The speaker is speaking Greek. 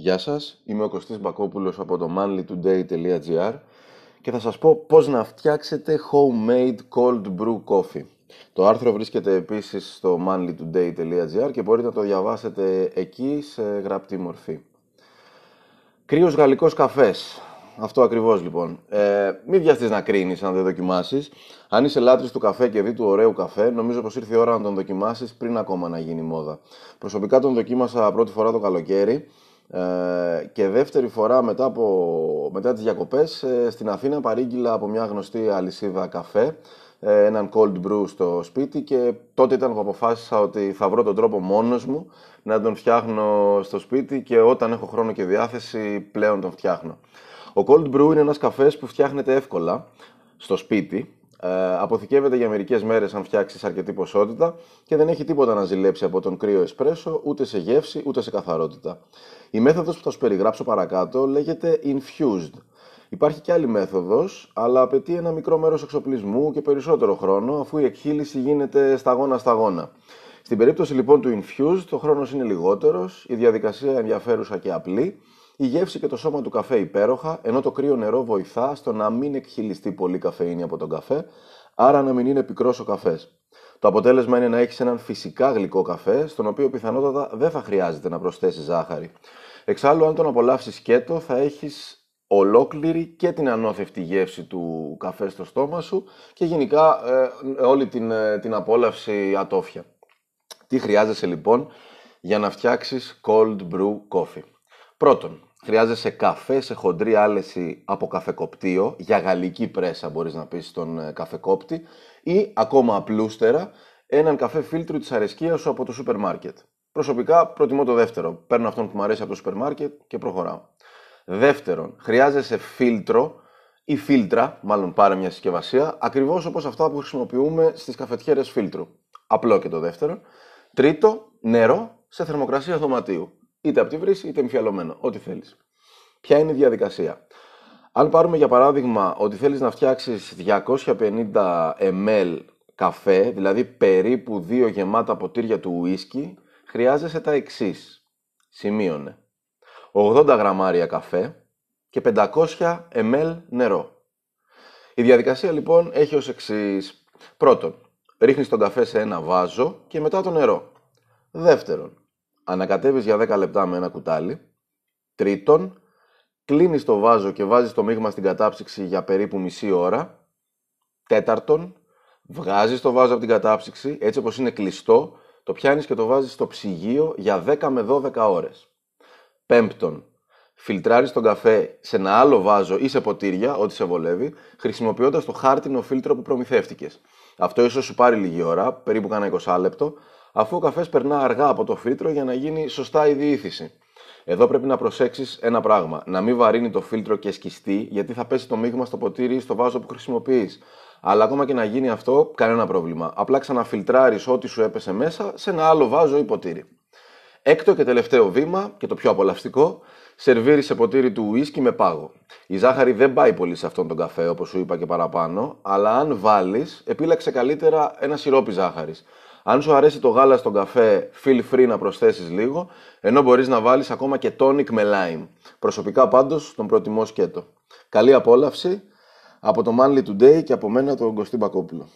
Γεια σας, είμαι ο Κωστής Μπακόπουλος από το manlytoday.gr και θα σας πω πώς να φτιάξετε homemade cold brew coffee. Το άρθρο βρίσκεται επίσης στο manlytoday.gr και μπορείτε να το διαβάσετε εκεί σε γραπτή μορφή. Κρύος γαλλικός καφές. Αυτό ακριβώς λοιπόν. Ε, μην βιαστείς να κρίνεις αν δεν δοκιμάσεις. Αν είσαι λάτρης του καφέ και δει του ωραίου καφέ, νομίζω πως ήρθε η ώρα να τον δοκιμάσεις πριν ακόμα να γίνει μόδα. Προσωπικά τον δοκίμασα πρώτη φορά το καλοκαίρι ε, και δεύτερη φορά μετά, από, μετά τις διακοπές ε, στην Αθήνα παρήγγειλα από μια γνωστή αλυσίδα καφέ ε, έναν cold brew στο σπίτι και τότε ήταν που αποφάσισα ότι θα βρω τον τρόπο μόνος μου να τον φτιάχνω στο σπίτι και όταν έχω χρόνο και διάθεση πλέον τον φτιάχνω. Ο cold brew είναι ένας καφές που φτιάχνεται εύκολα στο σπίτι ε, αποθηκεύεται για μερικές μέρες αν φτιάξεις αρκετή ποσότητα και δεν έχει τίποτα να ζηλέψει από τον κρύο εσπρέσο, ούτε σε γεύση ούτε σε καθαρότητα. Η μέθοδος που θα σου περιγράψω παρακάτω λέγεται infused. Υπάρχει και άλλη μέθοδος, αλλά απαιτεί ένα μικρό μέρος εξοπλισμού και περισσότερο χρόνο, αφού η εκχύληση γίνεται σταγόνα-σταγόνα. Στην περίπτωση λοιπόν του infused, το χρόνος είναι λιγότερος, η διαδικασία ενδιαφέρουσα και απλή η γεύση και το σώμα του καφέ υπέροχα, ενώ το κρύο νερό βοηθά στο να μην εκχυλιστεί πολύ καφεΐνη από τον καφέ, άρα να μην είναι πικρός ο καφές. Το αποτέλεσμα είναι να έχεις έναν φυσικά γλυκό καφέ, στον οποίο πιθανότατα δεν θα χρειάζεται να προσθέσεις ζάχαρη. Εξάλλου, αν τον απολαύσεις σκέτο, θα έχεις ολόκληρη και την ανώθευτη γεύση του καφέ στο στόμα σου και γενικά ε, όλη την, ε, την απόλαυση ατόφια. Τι χρειάζεσαι λοιπόν για να φτιάξεις cold brew coffee; Πρώτον, Χρειάζεσαι καφέ σε χοντρή άλεση από καφεκοπτίο, για γαλλική πρέσα μπορείς να πεις στον ε, καφεκόπτη ή ακόμα απλούστερα έναν καφέ φίλτρου της αρεσκίας σου από το σούπερ μάρκετ. Προσωπικά προτιμώ το δεύτερο. Παίρνω αυτόν που μου αρέσει από το σούπερ μάρκετ και προχωράω. Δεύτερον, χρειάζεσαι φίλτρο ή φίλτρα, μάλλον πάρε μια συσκευασία, ακριβώς όπως αυτά που χρησιμοποιούμε στις καφετιέρες φίλτρου. Απλό και το δεύτερο. Τρίτο, νερό σε θερμοκρασία δωματίου είτε από τη βρύση είτε εμφιαλωμένο, ό,τι θέλεις. Ποια είναι η διαδικασία; Αν πάρουμε για παράδειγμα ότι θέλεις να φτιάξεις 250 ml καφέ, δηλαδή περίπου δύο γεμάτα ποτήρια του ουίσκι, χρειάζεσαι τα εξής. Σημείωνε. 80 γραμμάρια καφέ και 500 ml νερό. Η διαδικασία λοιπόν έχει ως εξής. Πρώτον, ρίχνεις τον καφέ σε ένα βάζο και μετά το νερό. Δεύτερον, ανακατεύεις για 10 λεπτά με ένα κουτάλι. Τρίτον, κλείνεις το βάζο και βάζεις το μείγμα στην κατάψυξη για περίπου μισή ώρα. Τέταρτον, βγάζεις το βάζο από την κατάψυξη, έτσι όπως είναι κλειστό, το πιάνεις και το βάζεις στο ψυγείο για 10 με 12 ώρες. Πέμπτον, φιλτράρεις τον καφέ σε ένα άλλο βάζο ή σε ποτήρια, ό,τι σε βολεύει, χρησιμοποιώντας το χάρτινο φίλτρο που προμηθεύτηκες. Αυτό ίσως σου πάρει λίγη ώρα, περίπου κάνα 20 λεπτό, αφού ο καφές περνά αργά από το φίλτρο για να γίνει σωστά η διήθηση. Εδώ πρέπει να προσέξεις ένα πράγμα. Να μην βαρύνει το φίλτρο και σκιστεί, γιατί θα πέσει το μείγμα στο ποτήρι ή στο βάζο που χρησιμοποιείς. Αλλά ακόμα και να γίνει αυτό, κανένα πρόβλημα. Απλά ξαναφιλτράρεις ό,τι σου έπεσε μέσα σε ένα άλλο βάζο ή ποτήρι. Έκτο και τελευταίο βήμα, και το πιο απολαυστικό, σερβίρεις σε ποτήρι του ουίσκι με πάγο. Η ζάχαρη δεν πάει πολύ σε αυτόν τον καφέ, όπως σου είπα και παραπάνω, αλλά αν βάλεις, επίλεξε καλύτερα ένα σιρόπι ζάχαρης. Αν σου αρέσει το γάλα στον καφέ, feel free να προσθέσεις λίγο, ενώ μπορείς να βάλεις ακόμα και tonic με lime. Προσωπικά πάντως τον προτιμώ σκέτο. Καλή απόλαυση από το Manly Today και από μένα τον Κωστή Μπακόπουλο.